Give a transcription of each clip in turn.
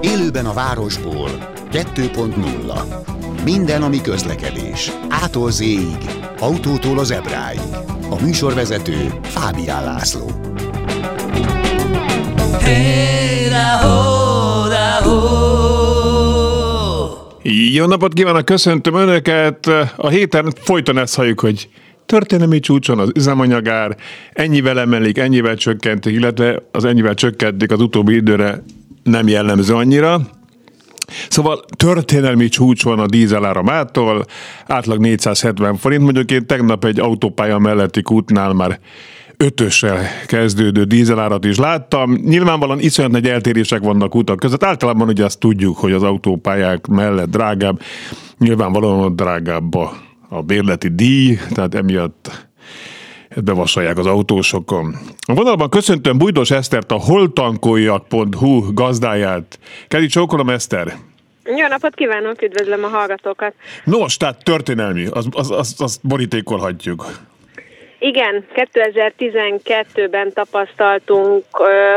Élőben a városból 2.0 Minden, ami közlekedés. Ától z autótól az ebráig. A műsorvezető Fábián László. Jó napot kívánok, köszöntöm Önöket! A héten folyton ezt halljuk, hogy történelmi csúcson az üzemanyagár, ennyivel emelik, ennyivel csökkentik, illetve az ennyivel csökkentik az utóbbi időre nem jellemző annyira. Szóval történelmi csúcs van a dízeláramától, átlag 470 forint. Mondjuk én tegnap egy autópálya melletti kútnál már ötössel kezdődő dízelárat is láttam. Nyilvánvalóan iszonyat nagy eltérések vannak utak között. Általában ugye azt tudjuk, hogy az autópályák mellett drágább, nyilvánvalóan drágább a, a bérleti díj, tehát emiatt bevasalják az autósokon. A vonalban köszöntöm Bújdos Esztert, a holtankoljak.hu gazdáját. Kedi csókolom, Eszter! Jó napot kívánok, üdvözlöm a hallgatókat! Nos, tehát történelmi, azt az, az, az borítékolhatjuk. Igen, 2012-ben tapasztaltunk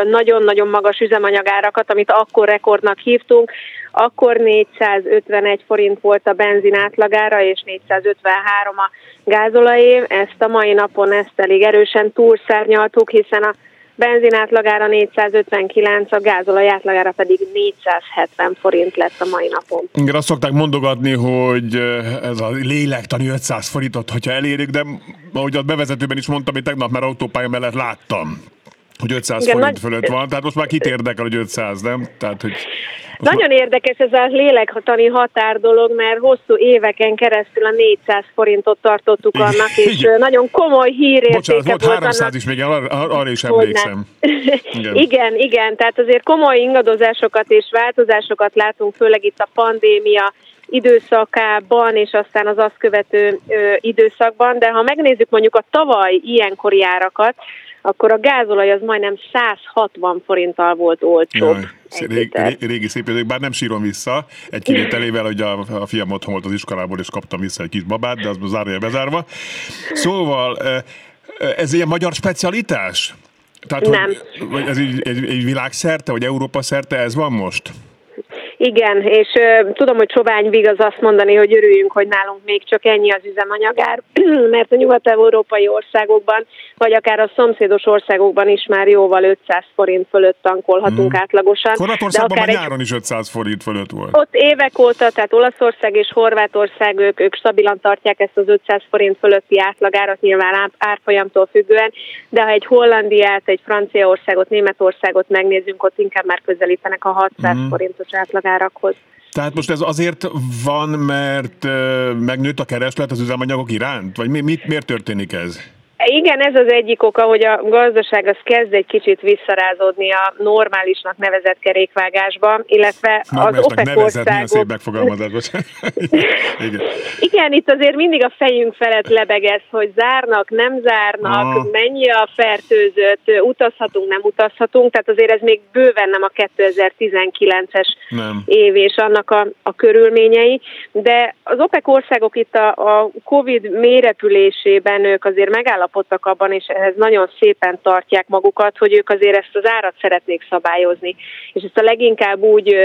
nagyon-nagyon magas üzemanyagárakat, amit akkor rekordnak hívtunk. Akkor 451 forint volt a benzin átlagára, és 453 a gázolajé. Ezt a mai napon ezt elég erősen túlszárnyaltuk, hiszen a benzin átlagára 459, a gázolaj átlagára pedig 470 forint lett a mai napon. Igen, azt szokták mondogatni, hogy ez a lélektani 500 forintot, hogyha elérik, de ahogy a bevezetőben is mondtam, hogy tegnap már autópálya mellett láttam hogy 500 Igen, forint nagy... fölött van, tehát most már kit érdekel, hogy 500, nem? Tehát, hogy nagyon már... érdekes ez a lélektani határ dolog, mert hosszú éveken keresztül a 400 forintot tartottuk annak, és nagyon komoly hírértéke Bocsánat, volt, volt 300 annak, is, még arra, arra is emlékszem. Igen. igen, igen, tehát azért komoly ingadozásokat és változásokat látunk, főleg itt a pandémia időszakában, és aztán az azt követő ö, időszakban, de ha megnézzük mondjuk a tavaly ilyenkori árakat, akkor a gázolaj az majdnem 160 forinttal volt olcsóbb. Jaj, régi, régi szép idők, bár nem sírom vissza, egy kivételével, hogy a, a fiam otthon volt az iskolából, és kaptam vissza egy kis babát, de az zárja bezárva. Szóval ez ilyen magyar specialitás? Tehát, nem. Hogy, ez egy, egy, egy világszerte, vagy Európa szerte ez van most? Igen, és uh, tudom, hogy Sovány Vig az azt mondani, hogy örüljünk, hogy nálunk még csak ennyi az üzemanyagár, mert a nyugat-európai országokban, vagy akár a szomszédos országokban is már jóval 500 forint fölött tankolhatunk hmm. átlagosan. Horvátországban már nyáron is 500 forint fölött volt. Ott évek óta, tehát Olaszország és Horvátország, ők, ők stabilan tartják ezt az 500 forint fölötti átlagárat, nyilván árfolyamtól függően, de ha egy Hollandiát, egy Franciaországot, Németországot megnézzünk, ott inkább már közelítenek a 600 hmm. forintos átlagárat árakhoz. Tehát most ez azért van, mert megnőtt a kereslet az üzemanyagok iránt? Vagy mi, mit, miért történik ez? Igen, ez az egyik oka, hogy a gazdaság az kezd egy kicsit visszarázódni a normálisnak nevezett kerékvágásba, illetve az OPEC országok... megfogalmazás, Igen. Igen, itt azért mindig a fejünk felett lebegez, hogy zárnak, nem zárnak, ah. mennyi a fertőzött, utazhatunk, nem utazhatunk, tehát azért ez még bőven nem a 2019-es nem. év és annak a, a körülményei, de az OPEC országok itt a, a COVID mérepülésében ők azért megállapodtak, megállapodtak abban, és ehhez nagyon szépen tartják magukat, hogy ők azért ezt az árat szeretnék szabályozni. És ezt a leginkább úgy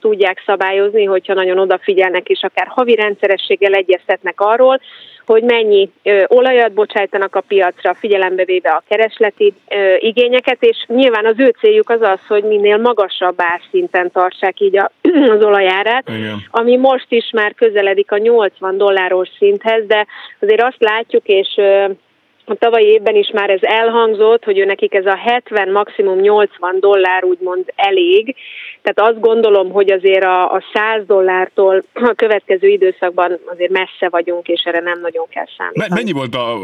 tudják szabályozni, hogyha nagyon odafigyelnek, és akár havi rendszerességgel egyeztetnek arról, hogy mennyi ö, olajat bocsájtanak a piacra, figyelembe véve a keresleti ö, igényeket, és nyilván az ő céljuk az az, hogy minél magasabb árszinten tartsák így a, az olajárát, Igen. ami most is már közeledik a 80 dolláros szinthez, de azért azt látjuk, és ö, a tavalyi évben is már ez elhangzott, hogy ő nekik ez a 70, maximum 80 dollár úgymond elég. Tehát azt gondolom, hogy azért a, a 100 dollártól a következő időszakban azért messze vagyunk, és erre nem nagyon kell számítani. Mennyi volt a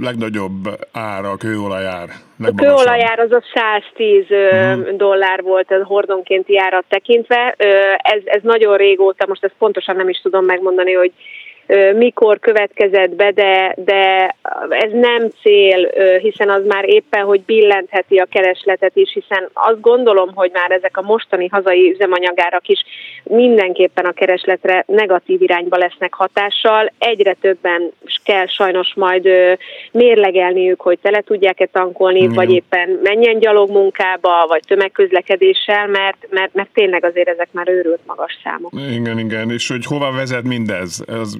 legnagyobb ára, a kőolajár? A kőolajár az a 110 hmm. dollár volt a hordonkénti árat tekintve. Ez, ez nagyon régóta, most ezt pontosan nem is tudom megmondani, hogy mikor következett be, de, de ez nem cél, hiszen az már éppen, hogy billentheti a keresletet is, hiszen azt gondolom, hogy már ezek a mostani hazai üzemanyagárak is mindenképpen a keresletre negatív irányba lesznek hatással. Egyre többen kell sajnos majd mérlegelniük, hogy tele tudják-e tankolni, mm. vagy éppen menjen gyalogmunkába, vagy tömegközlekedéssel, mert, mert, mert tényleg azért ezek már őrült magas számok. Igen, igen, és hogy hova vezet mindez? Ez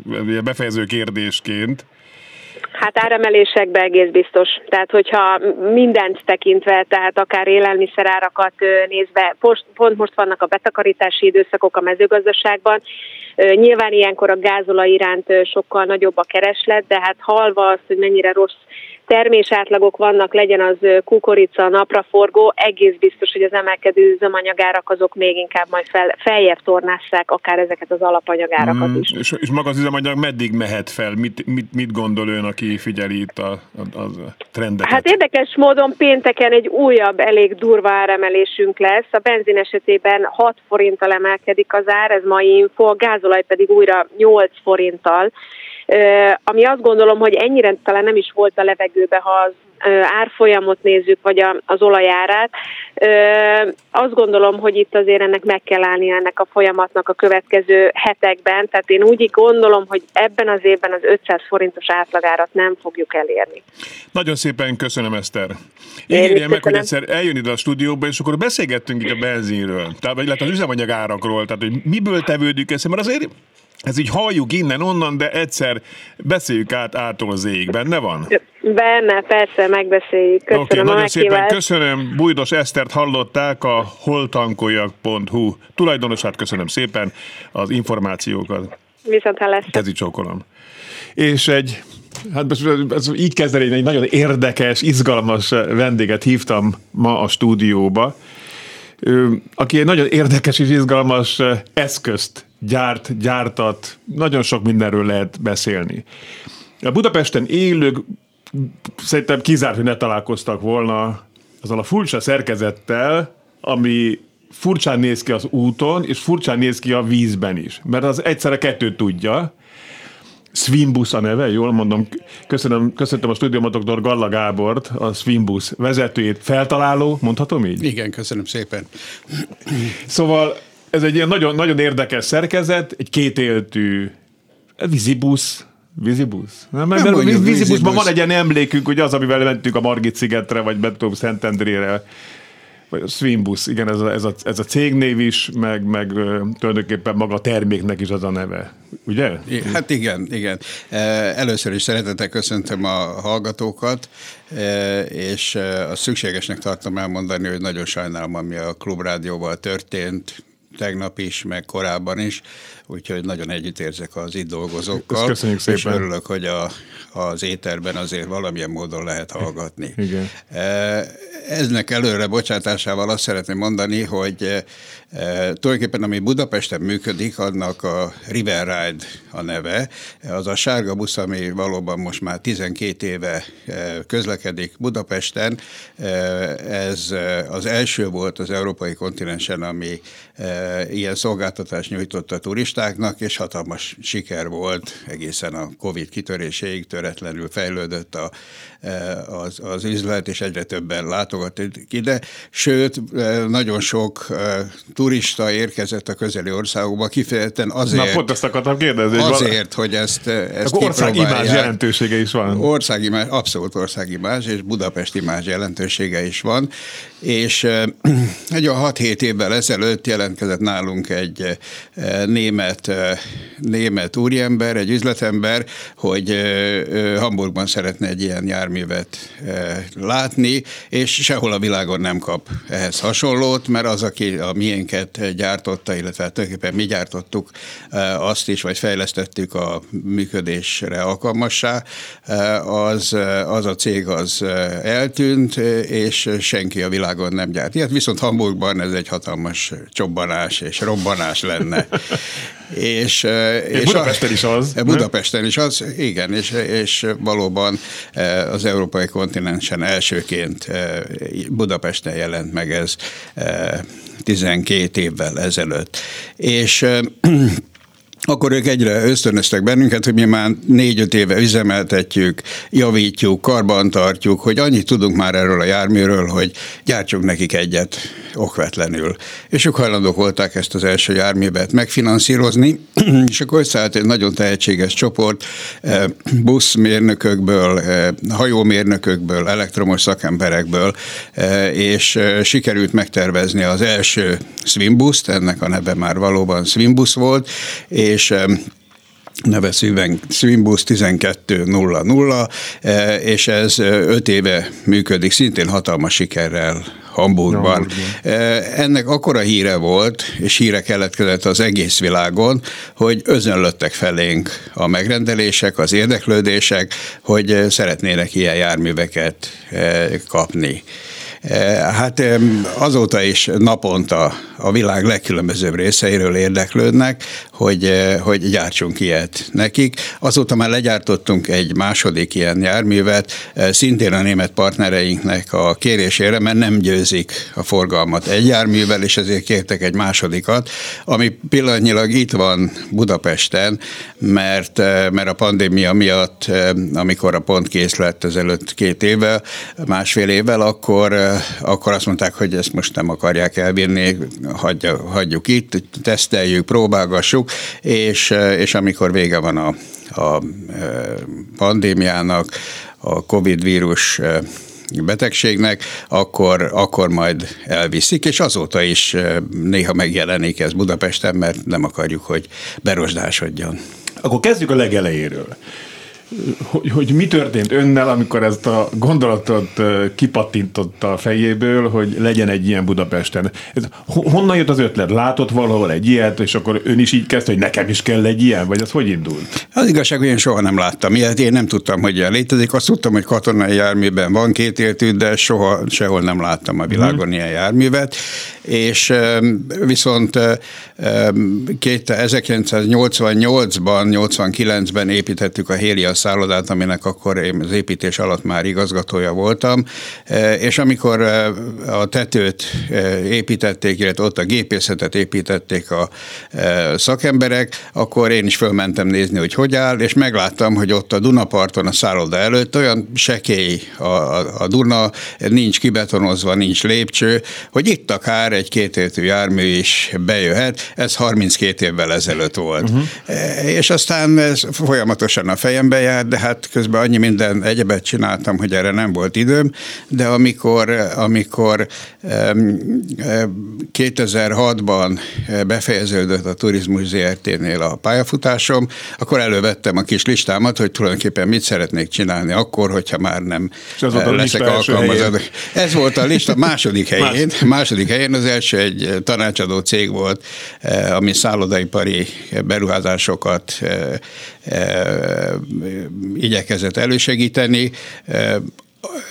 befejező kérdésként. Hát áremelésekbe egész biztos. Tehát, hogyha mindent tekintve, tehát akár élelmiszerárakat nézve, pont most vannak a betakarítási időszakok a mezőgazdaságban, Nyilván ilyenkor a gázolaj iránt sokkal nagyobb a kereslet, de hát halva az, hogy mennyire rossz termésátlagok vannak, legyen az kukorica, napraforgó, egész biztos, hogy az emelkedő üzemanyagárak azok még inkább majd fel, feljebb tornásszák akár ezeket az alapanyagárakat mm, is. És, és maga az üzemanyag meddig mehet fel? Mit, mit, mit gondol ön, aki figyeli itt a, a, a trendeket? Hát érdekes módon pénteken egy újabb, elég durva áremelésünk lesz. A benzin esetében 6 forinttal emelkedik az ár, ez mai info, a gázolaj pedig újra 8 forinttal ami azt gondolom, hogy ennyire talán nem is volt a levegőbe, ha az árfolyamot nézzük, vagy az olajárát. Azt gondolom, hogy itt azért ennek meg kell állni ennek a folyamatnak a következő hetekben, tehát én úgy gondolom, hogy ebben az évben az 500 forintos átlagárat nem fogjuk elérni. Nagyon szépen köszönöm, Eszter. Ígérjem meg, hogy egyszer eljön ide a stúdióba, és akkor beszélgettünk itt a benzinről, tehát, vagy lehet az üzemanyag árakról, tehát hogy miből tevődik ez, mert azért ez így halljuk innen-onnan, de egyszer beszéljük át ától az ég. Benne van? Benne, persze, megbeszéljük. Köszönöm okay, nagyon szépen köszönöm. Bújdos Esztert hallották a holtankolyak.hu tulajdonosát. Köszönöm szépen az információkat. Viszont hallásra. Kezi csókolom. És egy Hát ez így kezdeni, egy nagyon érdekes, izgalmas vendéget hívtam ma a stúdióba, aki egy nagyon érdekes és izgalmas eszközt gyárt, gyártat, nagyon sok mindenről lehet beszélni. A Budapesten élők szerintem kizárt, hogy ne találkoztak volna azzal a furcsa szerkezettel, ami furcsán néz ki az úton, és furcsán néz ki a vízben is. Mert az egyszerre kettőt tudja. Swimbus a neve, jól mondom. Köszönöm, köszöntöm a stúdiómat dr. Galla Gábort, a Swimbus vezetőjét. Feltaláló, mondhatom így? Igen, köszönöm szépen. Szóval ez egy ilyen nagyon, nagyon érdekes szerkezet, egy kétéltű vízibusz, Vízibusz? Nem, mert nem vízibuszban van egy ilyen emlékünk, hogy az, amivel mentünk a Margit szigetre, vagy Betóbb Szentendrére, vagy a Swinbus, igen, ez a, ez, a, ez a cégnév is, meg, meg tulajdonképpen maga a terméknek is az a neve, ugye? Hát igen, igen. Először is szeretettel köszöntöm a hallgatókat, és a szükségesnek tartom elmondani, hogy nagyon sajnálom, ami a Klubrádióval történt, tegnap is, meg korábban is, úgyhogy nagyon együttérzek az itt dolgozókkal. Ezt köszönjük szépen. És örülök, hogy a, az éterben azért valamilyen módon lehet hallgatni. Igen. Eznek előre bocsátásával azt szeretném mondani, hogy e, tulajdonképpen ami Budapesten működik, annak a River Ride a neve. Az a sárga busz, ami valóban most már 12 éve közlekedik Budapesten. Ez az első volt az európai kontinensen, ami ilyen szolgáltatást nyújtott a turistáknak, és hatalmas siker volt egészen a Covid kitöréséig, töretlenül fejlődött a, az, az üzlet, és egyre többen látogatott ide. Sőt, nagyon sok turista érkezett a közeli országokba, kifejezetten azért... Na, pont ezt akartam kérdezni. Azért, hogy ezt, ezt országimázs jelentősége is van. Országimázs, abszolút országimázs, és Budapesti más jelentősége is van. És egy a 6-7 évvel ezelőtt jelentkezett nálunk egy német, német úriember, egy üzletember, hogy Hamburgban szeretne egy ilyen járművet látni, és sehol a világon nem kap ehhez hasonlót, mert az, aki a miénket gyártotta, illetve hát tulajdonképpen mi gyártottuk azt is, vagy fejlesztettük a működésre alkalmassá, az, az a cég az eltűnt, és senki a világon nem gyárt. Ilyet viszont Hamburgban ez egy hatalmas csobbanás és robbanás lenne. és, és Budapesten a, is az. Budapesten nem? is az, igen, és, és valóban az európai kontinensen elsőként Budapesten jelent meg ez 12 évvel ezelőtt. És akkor ők egyre ösztönöztek bennünket, hogy mi már négy-öt éve üzemeltetjük, javítjuk, karbantartjuk, hogy annyit tudunk már erről a járműről, hogy gyártsunk nekik egyet okvetlenül. És ők hajlandók volták ezt az első járművet megfinanszírozni, és akkor összeállt egy nagyon tehetséges csoport eh, buszmérnökökből, eh, hajómérnökökből, elektromos szakemberekből, eh, és sikerült megtervezni az első Swimbuszt, ennek a neve már valóban Swimbus volt, és neve Swimbus 1200, és ez öt éve működik, szintén hatalmas sikerrel Hamburgban. Ennek akkora híre volt, és híre keletkezett az egész világon, hogy özönlöttek felénk a megrendelések, az érdeklődések, hogy szeretnének ilyen járműveket kapni. Hát azóta is naponta a világ legkülönbözőbb részeiről érdeklődnek, hogy, hogy gyártsunk ilyet nekik. Azóta már legyártottunk egy második ilyen járművet, szintén a német partnereinknek a kérésére, mert nem győzik a forgalmat egy járművel, és ezért kértek egy másodikat, ami pillanatnyilag itt van Budapesten, mert, mert a pandémia miatt, amikor a pont kész lett ezelőtt két évvel, másfél évvel, akkor akkor azt mondták, hogy ezt most nem akarják elbírni, hagyja, hagyjuk itt, teszteljük, próbálgassuk, és, és amikor vége van a, a pandémiának, a Covid vírus betegségnek, akkor, akkor majd elviszik, és azóta is néha megjelenik ez Budapesten, mert nem akarjuk, hogy berosdásodjon. Akkor kezdjük a legelejéről hogy, hogy mi történt önnel, amikor ezt a gondolatot kipattintotta a fejéből, hogy legyen egy ilyen Budapesten. Ez, honnan jött az ötlet? Látott valahol egy ilyet, és akkor ön is így kezdte, hogy nekem is kell egy ilyen, vagy az hogy indult? Az igazság, hogy én soha nem láttam ilyet, én nem tudtam, hogy ilyen létezik. Azt tudtam, hogy katonai járműben van két éltű, de soha sehol nem láttam a világon mm. ilyen járművet, és viszont 1988-ban, 89-ben építettük a Hélia szállodát, aminek akkor én az építés alatt már igazgatója voltam, és amikor a tetőt építették, illetve ott a gépészetet építették a szakemberek, akkor én is fölmentem nézni, hogy hogy áll, és megláttam, hogy ott a Dunaparton, a szálloda előtt olyan sekély a, a, a Duna, nincs kibetonozva, nincs lépcső, hogy itt akár egy kétértű jármű is bejöhet. Ez 32 évvel ezelőtt volt. Uh-huh. És aztán ez folyamatosan a fejembe járt, de hát közben annyi minden egyebet csináltam, hogy erre nem volt időm, de amikor, amikor 2006-ban befejeződött a Turizmus ZRT-nél a pályafutásom, akkor elővettem a kis listámat, hogy tulajdonképpen mit szeretnék csinálni akkor, hogyha már nem leszek alkalmazott. Ez volt a lista második helyén, második helyén az első egy tanácsadó cég volt, eh, ami szállodaipari beruházásokat eh, eh, igyekezett elősegíteni.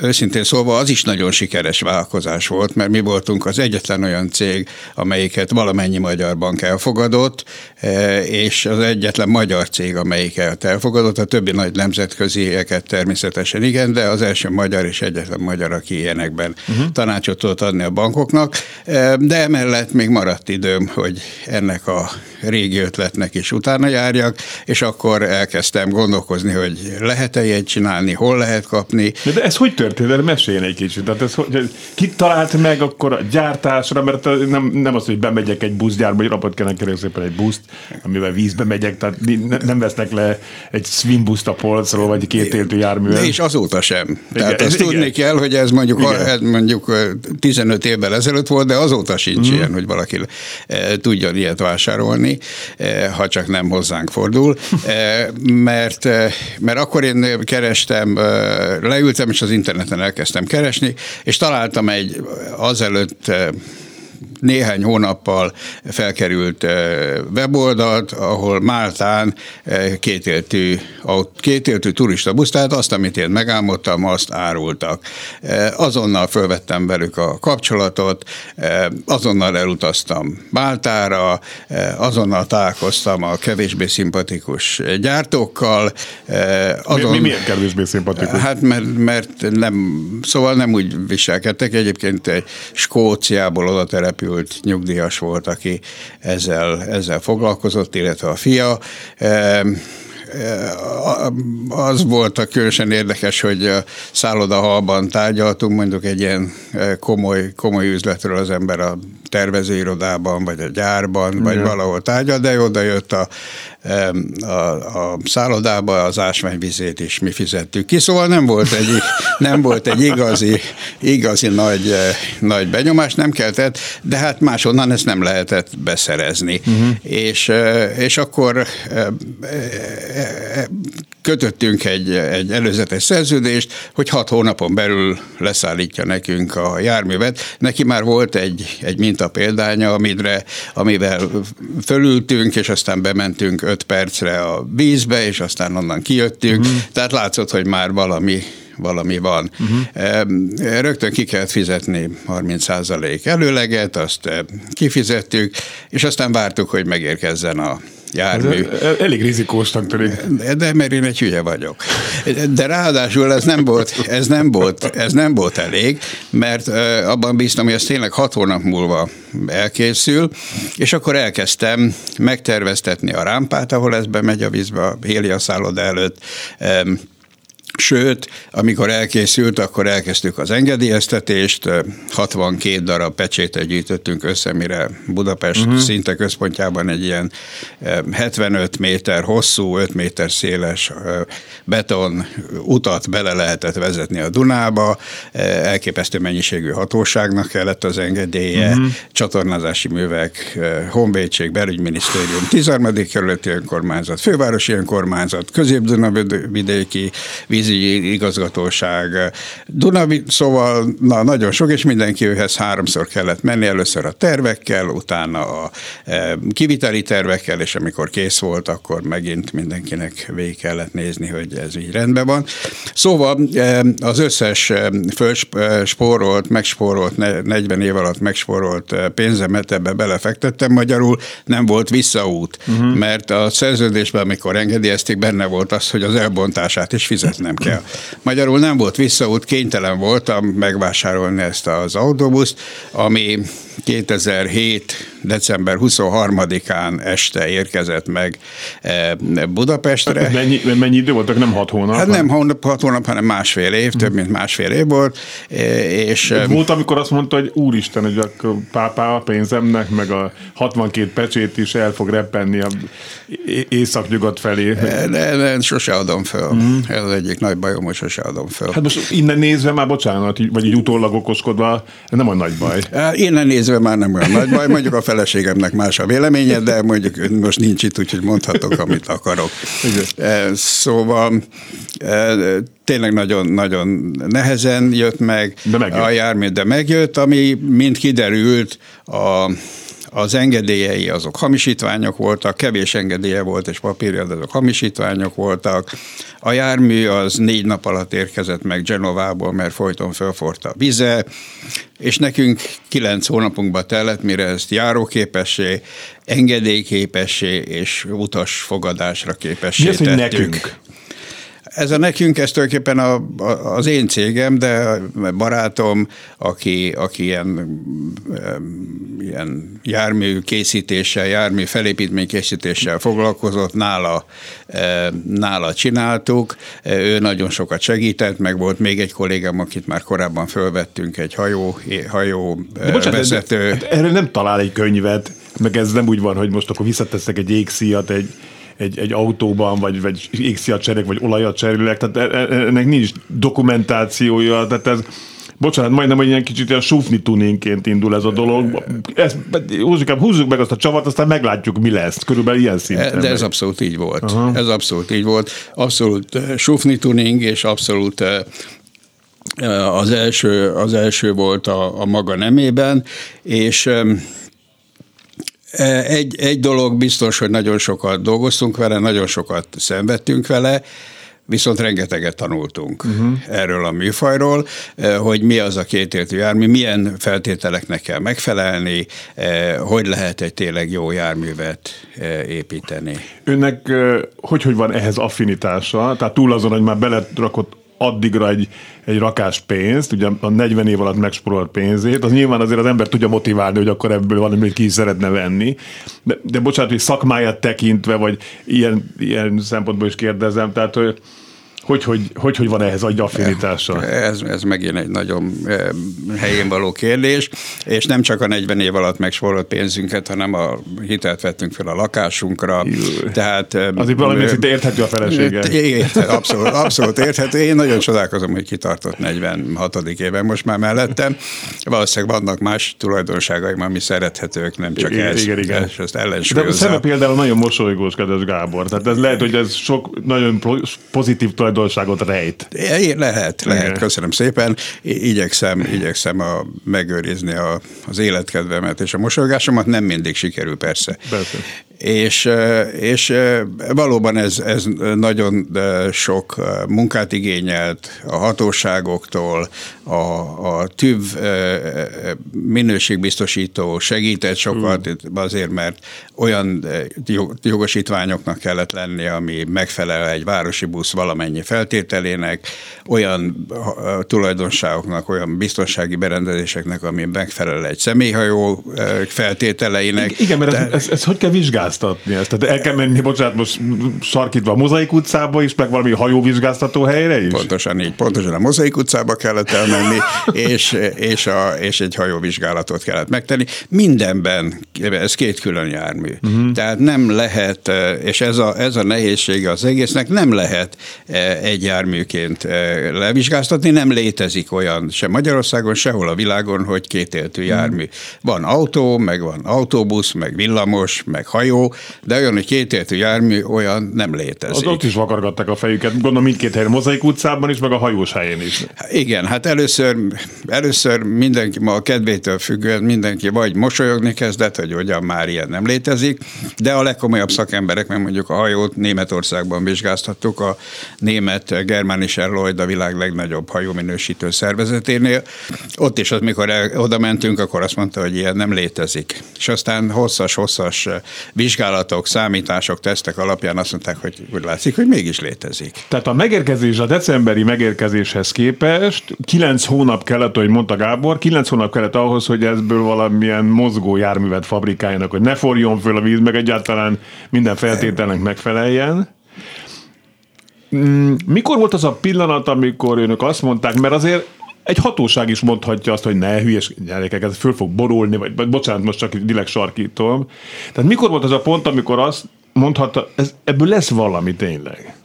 Őszintén szólva az is nagyon sikeres vállalkozás volt, mert mi voltunk az egyetlen olyan cég, amelyiket valamennyi magyar bank elfogadott, és az egyetlen magyar cég, amelyiket elfogadott, a többi nagy nemzetközieket természetesen igen, de az első magyar és egyetlen magyar, aki ilyenekben uh-huh. tanácsot tudott adni a bankoknak, e, de emellett még maradt időm, hogy ennek a régi ötletnek is utána járjak, és akkor elkezdtem gondolkozni, hogy lehet-e ilyet csinálni, hol lehet kapni. De ez hogy történt? Meséljen egy kicsit. Tehát ez, hogy, ki talált meg akkor a gyártásra, mert nem, nem az, hogy bemegyek egy buszgyárba, hogy kellene kérni szépen egy buszt, amivel vízbe megyek, tehát nem vesznek le egy swimbuszt a polcról, vagy két éltő járművel. És azóta sem. Igen, tehát azt tudni igen. kell, hogy ez mondjuk, igen. ez mondjuk 15 évvel ezelőtt volt, de azóta sincs mm. ilyen, hogy valaki tudjon ilyet vásárolni, ha csak nem hozzánk fordul. mert, mert akkor én kerestem, leültem, és az interneten elkezdtem keresni, és találtam egy azelőtt néhány hónappal felkerült weboldalt, ahol Máltán kétéltű, kétéltű turista busz, tehát azt, amit én megálmodtam, azt árultak. Azonnal fölvettem velük a kapcsolatot, azonnal elutaztam Máltára, azonnal találkoztam a kevésbé szimpatikus gyártókkal. Azon, mi, mi miért kevésbé szimpatikus? Hát mert, mert nem, szóval nem úgy viselkedtek. Egyébként egy Skóciából oda települt nyugdíjas volt, aki ezzel, ezzel foglalkozott, illetve a fia. Az volt a különösen érdekes, hogy a szállodahalban tárgyaltunk, mondjuk egy ilyen komoly, komoly üzletről az ember a tervezőirodában, vagy a gyárban, vagy valahol tárgyal, de oda jött a, a, a szállodába az ásványvizét is mi fizettük ki, szóval nem volt egy, nem volt egy igazi, igazi nagy, nagy benyomás, nem keltett, de hát máshonnan ezt nem lehetett beszerezni. Uh-huh. És, és akkor kötöttünk egy, egy előzetes szerződést, hogy hat hónapon belül leszállítja nekünk a járművet. Neki már volt egy, egy mintapéldánya, amire, amivel fölültünk, és aztán bementünk öt percre a vízbe, és aztán onnan kijöttünk. Uh-huh. Tehát látszott, hogy már valami valami van. Uh-huh. Rögtön ki kellett fizetni 30% előleget, azt kifizettük, és aztán vártuk, hogy megérkezzen a jármű. Ez elég rizikósnak tűnik. De mert én egy hülye vagyok. De ráadásul ez nem volt, ez nem volt, ez nem volt elég, mert abban bíztam, hogy ez tényleg hat hónap múlva elkészül, és akkor elkezdtem megterveztetni a rámpát, ahol ez bemegy a vízbe, a Hélia szálloda előtt, Sőt, amikor elkészült, akkor elkezdtük az engedélyeztetést, 62 darab pecsétet gyűjtöttünk össze, mire Budapest uh-huh. szinte központjában egy ilyen 75 méter hosszú, 5 méter széles beton utat bele lehetett vezetni a Dunába, elképesztő mennyiségű hatóságnak kellett az engedélye, uh-huh. csatornázási művek, Honvédség, Belügyminisztérium, 13. kerületi önkormányzat, fővárosi önkormányzat, közép-Dunavidéki vízi pénzügyi igazgatóság, Dunavi, szóval na, nagyon sok, és mindenki őhez háromszor kellett menni, először a tervekkel, utána a e, kiviteli tervekkel, és amikor kész volt, akkor megint mindenkinek végig kellett nézni, hogy ez így rendben van. Szóval e, az összes e, fölspórolt, megspórolt, 40 év alatt megspórolt pénzemet ebbe belefektettem, magyarul nem volt visszaút, uh-huh. mert a szerződésben, amikor engedélyezték, benne volt az, hogy az elbontását is fizetnem kell. Magyarul nem volt visszaút, kénytelen voltam megvásárolni ezt az autóbuszt, ami 2007. december 23-án este érkezett meg eh, Budapestre. Hát mennyi, mennyi idő voltak? Nem hat hónap? Hát nem hónap, hat hónap, hanem másfél év, több mint másfél év volt. Eh, és, eh, volt, amikor azt mondta, hogy úristen, hogy a pápá a pénzemnek, meg a 62 pecsét is el fog repenni a észak-nyugat felé. De, de sose adom föl. Mm. Ez az egyik nagy bajom, hogy sose adom föl. Hát most innen nézve már bocsánat, vagy így utólag okoskodva, nem a nagy baj. Innen nézve nézve már nem olyan nagy baj, mondjuk a feleségemnek más a véleménye, de mondjuk most nincs itt, úgyhogy mondhatok, amit akarok. Igen. Szóval tényleg nagyon-nagyon nehezen jött meg de a jármű, de megjött, ami mind kiderült a az engedélyei azok hamisítványok voltak, kevés engedélye volt és papírja, de azok hamisítványok voltak. A jármű az négy nap alatt érkezett meg Genovából, mert folyton fölforta a vize, és nekünk kilenc hónapunkba tellett, mire ezt járóképessé, engedélyképessé és utas fogadásra képessé Mi az, tettünk. nekünk? Ez a nekünk, ez tulajdonképpen a, a, az én cégem, de barátom, aki, aki ilyen, ilyen jármű készítéssel, jármű felépítmény készítéssel foglalkozott, nála, nála csináltuk. Ő nagyon sokat segített, meg volt még egy kollégám, akit már korábban fölvettünk, egy hajó, hajó de bocsánat, vezető. De, de, erről nem talál egy könyvet, meg ez nem úgy van, hogy most akkor visszateszek egy égszíjat, egy egy, egy autóban, vagy, vagy égszíjat cserélek, vagy olajat cserélek, tehát e, e, ennek nincs dokumentációja, tehát ez bocsánat, majdnem, hogy ilyen kicsit ilyen sufni tuninként indul ez a dolog. Ezt, Józsikám, húzzuk meg azt a csavat, aztán meglátjuk, mi lesz. Körülbelül ilyen szinten. De ez abszolút így volt. Aha. Ez abszolút így volt. Abszolút sufni tuning, és abszolút az első, az első volt a, a maga nemében, és egy, egy dolog biztos, hogy nagyon sokat dolgoztunk vele, nagyon sokat szenvedtünk vele, viszont rengeteget tanultunk uh-huh. erről a műfajról, hogy mi az a kétértű jármű, milyen feltételeknek kell megfelelni, hogy lehet egy tényleg jó járművet építeni. Önnek hogy, hogy van ehhez affinitása? Tehát túl azon, hogy már beletrakott addigra egy, egy rakás pénzt, ugye a 40 év alatt megsporolt pénzét, az nyilván azért az ember tudja motiválni, hogy akkor ebből valamit ki is szeretne venni. De, de bocsánat, hogy szakmáját tekintve, vagy ilyen, ilyen szempontból is kérdezem, tehát hogy hogy, hogy, hogy, hogy van ehhez a affinitása? Ez, ez megint egy nagyon eh, helyén való kérdés, és nem csak a 40 év alatt megsporolt pénzünket, hanem a hitelt vettünk fel a lakásunkra. Jú. Tehát, eh, Azért valami szinte érthető a felesége. Abszolút, abszolút érthető. Én nagyon csodálkozom, hogy kitartott 46. éven most már mellettem. Valószínűleg vannak más tulajdonságaim, ami szerethetők, nem csak igen, ez. Igen, igen. És ezt De a szeme például nagyon mosolygós, kedves Gábor. Tehát ez lehet, hogy ez sok nagyon pozitív tulajdonság tulajdonságot rejt. Lehet, lehet, Igen. köszönöm szépen. Igyekszem, igyekszem a, megőrizni a, az életkedvemet és a mosolygásomat, nem mindig sikerül persze. persze és, és valóban ez, ez nagyon sok munkát igényelt a hatóságoktól, a, a TÜV minőségbiztosító segített sokat, mm. azért mert olyan jogosítványoknak kellett lenni, ami megfelel egy városi busz valamennyi feltételének, olyan tulajdonságoknak, olyan biztonsági berendezéseknek, ami megfelel egy személyhajó feltételeinek. Igen, mert De, ez, ez, ez hogy kell vizsgálni? Vizsgáztatni ezt? Tehát el kell menni, bocsánat, most sarkítva a Mozaik utcába is, meg valami hajóvizsgáztató helyre is? Pontosan így, pontosan a Mozaik utcába kellett elmenni, és, és, a, és egy hajóvizsgálatot kellett megtenni. Mindenben, ez két külön jármű. Uh-huh. Tehát nem lehet, és ez a, ez a nehézsége az egésznek, nem lehet egy járműként levizsgáztatni, nem létezik olyan sem Magyarországon, sehol a világon, hogy kétéltű jármű. Van autó, meg van autóbusz, meg villamos, meg hajó, de olyan, hogy kétértű jármű, olyan nem létezik. Az ott is vakargatták a fejüket, gondolom mindkét helyen, Mozaik utcában is, meg a hajós helyén is. Igen, hát először, először mindenki, ma a kedvétől függően mindenki vagy mosolyogni kezdett, hogy ugyan már ilyen nem létezik, de a legkomolyabb szakemberek, mert mondjuk a hajót Németországban vizsgáztattuk, a német Germanischer Lloyd a világ legnagyobb hajóminősítő szervezeténél. Ott is, amikor el, oda mentünk, akkor azt mondta, hogy ilyen nem létezik. És aztán hosszas-hosszas vizsgálatok, számítások, tesztek alapján azt mondták, hogy úgy látszik, hogy mégis létezik. Tehát a megérkezés, a decemberi megérkezéshez képest kilenc hónap kellett, hogy mondta Gábor, kilenc hónap kellett ahhoz, hogy ebből valamilyen mozgó járművet fabrikáljanak, hogy ne forjon föl a víz, meg egyáltalán minden feltételnek megfeleljen. Mm, mikor volt az a pillanat, amikor önök azt mondták, mert azért egy hatóság is mondhatja azt, hogy ne, hülyes gyerekek, ez föl fog borulni, vagy, vagy bocsánat, most csak dilek sarkítom. Tehát mikor volt az a pont, amikor azt mondhatta, ez, ebből lesz valami tényleg?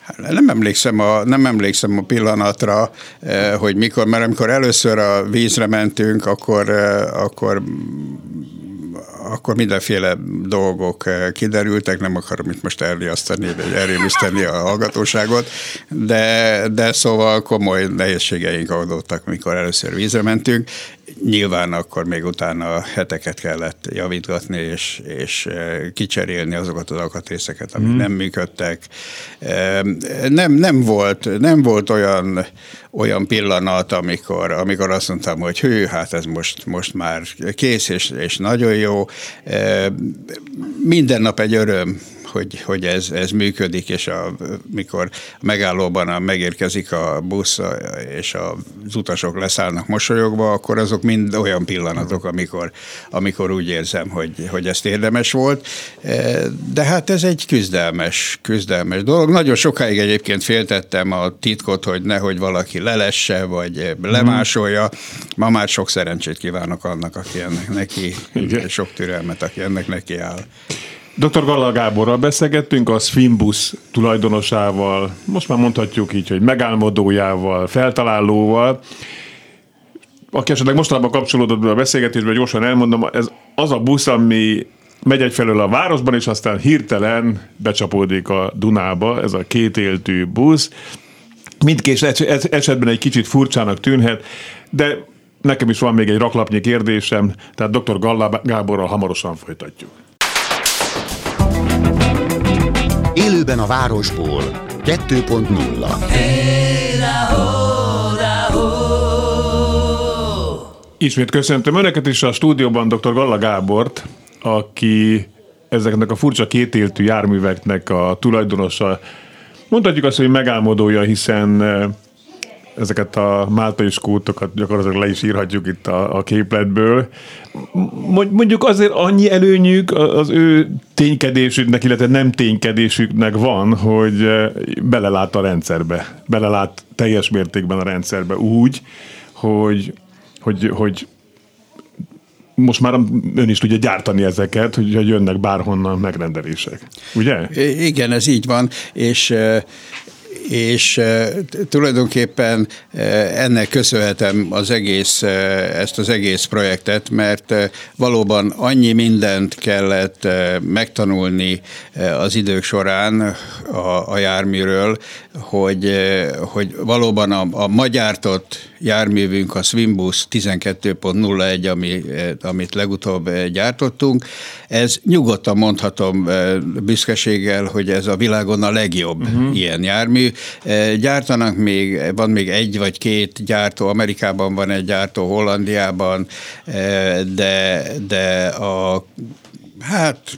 Hát nem emlékszem, a, nem emlékszem a pillanatra, eh, hogy mikor, mert amikor először a vízre mentünk, akkor, eh, akkor akkor mindenféle dolgok eh, kiderültek, nem akarom itt most elriasztani, vagy elrémiszteni a hallgatóságot, de, de szóval komoly nehézségeink adottak, mikor először vízre mentünk. Nyilván akkor még utána heteket kellett javítgatni, és, és eh, kicserélni azokat az alkatrészeket, amik mm. nem működtek. Nem, nem, volt, nem volt olyan, olyan pillanat, amikor, amikor azt mondtam, hogy hű, hát ez most, most már kész, és, és nagyon jó. Minden nap egy öröm hogy, hogy ez, ez működik, és a, mikor megállóban a, megérkezik a busz, és az utasok leszállnak mosolyogva, akkor azok mind olyan pillanatok, amikor, amikor úgy érzem, hogy, hogy ezt érdemes volt. De hát ez egy küzdelmes, küzdelmes dolog. Nagyon sokáig egyébként féltettem a titkot, hogy nehogy valaki lelesse, vagy lemásolja. Ma már sok szerencsét kívánok annak, aki ennek neki, sok türelmet, aki ennek neki áll. Dr. Galla Gáborral beszélgettünk, a Swimbus tulajdonosával, most már mondhatjuk így, hogy megálmodójával, feltalálóval, aki esetleg mostanában kapcsolódott be a beszélgetésbe, gyorsan elmondom, ez az a busz, ami megy egyfelől a városban, és aztán hirtelen becsapódik a Dunába, ez a kétéltű busz. Mindkét esetben egy kicsit furcsának tűnhet, de nekem is van még egy raklapnyi kérdésem, tehát dr. Galla Gáborral hamarosan folytatjuk. Élőben a városból 2.0 Ismét köszöntöm Önöket is a stúdióban dr. Galla Gábort, aki ezeknek a furcsa kétéltű járműveknek a tulajdonosa, mondhatjuk azt, hogy megálmodója, hiszen ezeket a máltai skótokat gyakorlatilag le is írhatjuk itt a, a képletből. Mondjuk azért annyi előnyük az ő ténykedésüknek, illetve nem ténykedésüknek van, hogy belelát a rendszerbe. Belelát teljes mértékben a rendszerbe úgy, hogy, hogy, hogy most már ön is tudja gyártani ezeket, hogy jönnek bárhonnan megrendelések. Ugye? Igen, ez így van, és és tulajdonképpen ennek köszönhetem az egész, ezt az egész projektet, mert valóban annyi mindent kellett megtanulni az idők során a, a járműről, hogy, hogy valóban a, a magyártott járművünk, a Swimbus 12.01, ami, amit legutóbb gyártottunk, ez nyugodtan mondhatom büszkeséggel, hogy ez a világon a legjobb uh-huh. ilyen jármű. Gyártanak még, van még egy vagy két gyártó, Amerikában van egy gyártó, Hollandiában, de, de a hát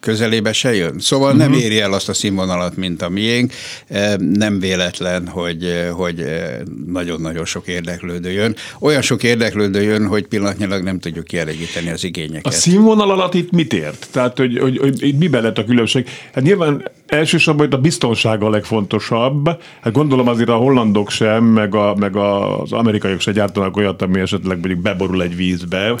közelébe se jön. Szóval uh-huh. nem mhm. éri el azt a színvonalat, mint a miénk. Nem véletlen, hogy, hogy nagyon-nagyon sok érdeklődő jön. Olyan sok érdeklődő jön, hogy pillanatnyilag nem tudjuk kielégíteni az igényeket. A színvonal alatt itt mit ért? Tehát, hogy, hogy, hogy itt miben lett a különbség? Hát nyilván elsősorban itt a biztonsága a legfontosabb. Hát gondolom azért a hollandok sem, meg, a, meg az amerikaiak se gyártanak olyat, ami esetleg mondjuk beborul egy vízbe.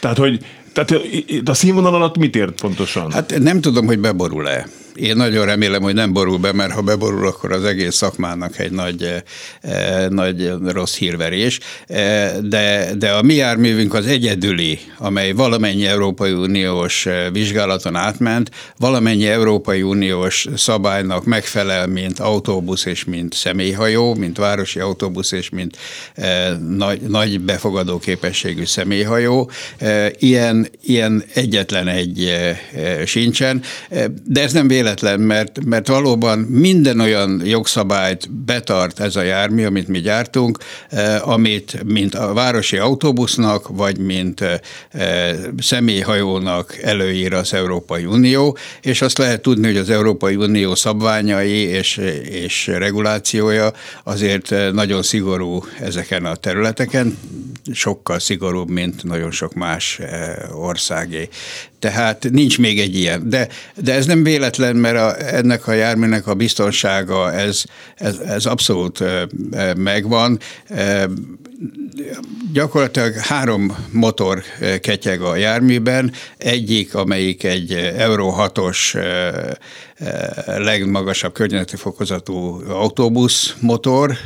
Tehát, hogy tehát a színvonal alatt mit ért pontosan? Hát nem tudom, hogy beborul-e. Én nagyon remélem, hogy nem borul be, mert ha beborul, akkor az egész szakmának egy nagy, eh, eh, nagy rossz hírverés. Eh, de, de a mi járművünk az egyedüli, amely valamennyi Európai Uniós vizsgálaton átment, valamennyi Európai Uniós szabálynak megfelel, mint autóbusz és mint személyhajó, mint városi autóbusz és mint nagy, nagy befogadó képességű személyhajó. Ilyen, ilyen egyetlen egy sincsen, de ez nem véletlen véletlen, mert, mert valóban minden olyan jogszabályt betart ez a jármű, amit mi gyártunk, eh, amit mint a városi autóbusznak, vagy mint eh, személyhajónak előír az Európai Unió, és azt lehet tudni, hogy az Európai Unió szabványai és, és regulációja azért eh, nagyon szigorú ezeken a területeken, sokkal szigorúbb, mint nagyon sok más országé. Tehát nincs még egy ilyen. De, de ez nem véletlen, mert a, ennek a járműnek a biztonsága, ez, ez, ez abszolút megvan. Gyakorlatilag három motor ketyeg a járműben, egyik, amelyik egy Euro 6-os legmagasabb környezeti fokozatú autóbusz motor,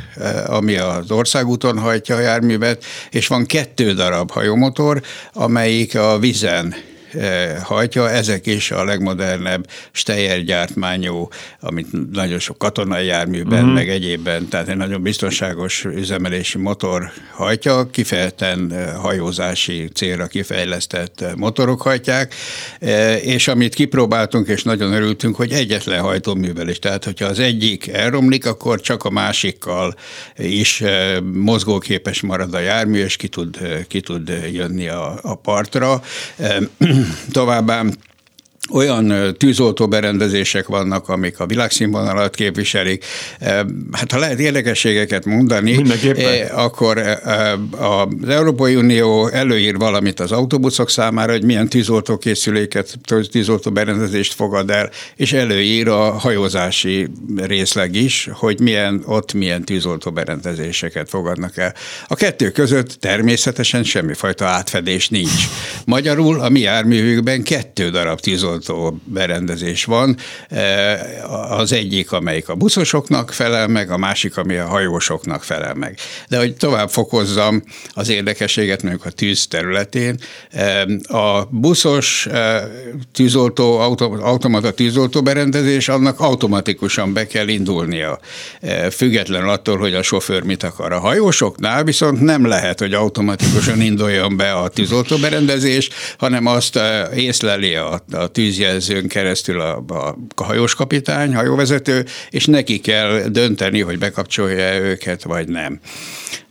ami az országúton hajtja a járművet, és van kettő darab hajómotor, amelyik a vizen hajtja. Ezek is a legmodernebb Steyer gyártmányú, amit nagyon sok katonai járműben, uh-huh. meg egyébben, tehát egy nagyon biztonságos üzemelési motor hajtja, kifejezetten eh, hajózási célra kifejlesztett eh, motorok hajtják, és amit kipróbáltunk, és nagyon örültünk, hogy egyetlen hajtóművel is, tehát hogyha az egyik elromlik, akkor csak a másikkal is mozgóképes marad a jármű, és ki tud, ki tud jönni a, a partra. Továbbá olyan tűzoltó berendezések vannak, amik a világszínvonalat képviselik. Hát ha lehet érdekességeket mondani, akkor az Európai Unió előír valamit az autóbuszok számára, hogy milyen tűzoltókészüléket, tűzoltó berendezést fogad el, és előír a hajózási részleg is, hogy milyen, ott milyen tűzoltó berendezéseket fogadnak el. A kettő között természetesen semmifajta átfedés nincs. Magyarul a mi járművükben kettő darab tűzoltó tűzoltó berendezés van. E, az egyik, amelyik a buszosoknak felel meg, a másik, ami a hajósoknak felel meg. De hogy tovább fokozzam az érdekességet mondjuk a tűz területén, e, a buszos e, tűzoltó, automata tűzoltó berendezés, annak automatikusan be kell indulnia, független attól, hogy a sofőr mit akar. A hajósoknál viszont nem lehet, hogy automatikusan induljon be a tűzoltó berendezés, hanem azt észleli a, a tűzjelzőn keresztül a, a hajós kapitány, hajóvezető, és neki kell dönteni, hogy bekapcsolja őket, vagy nem.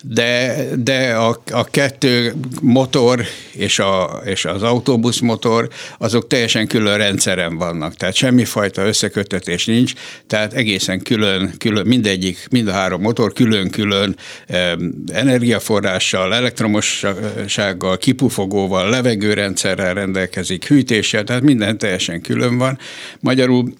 De, de a, a kettő motor és, a, és az autóbusz motor, azok teljesen külön rendszeren vannak, tehát semmifajta összekötetés nincs, tehát egészen külön, külön mindegyik, mind a három motor külön-külön energiaforrással, elektromossággal, kipufogóval, levegőrendszerrel rendelkezik, hűtéssel, tehát minden teljesen külön van. Magyarul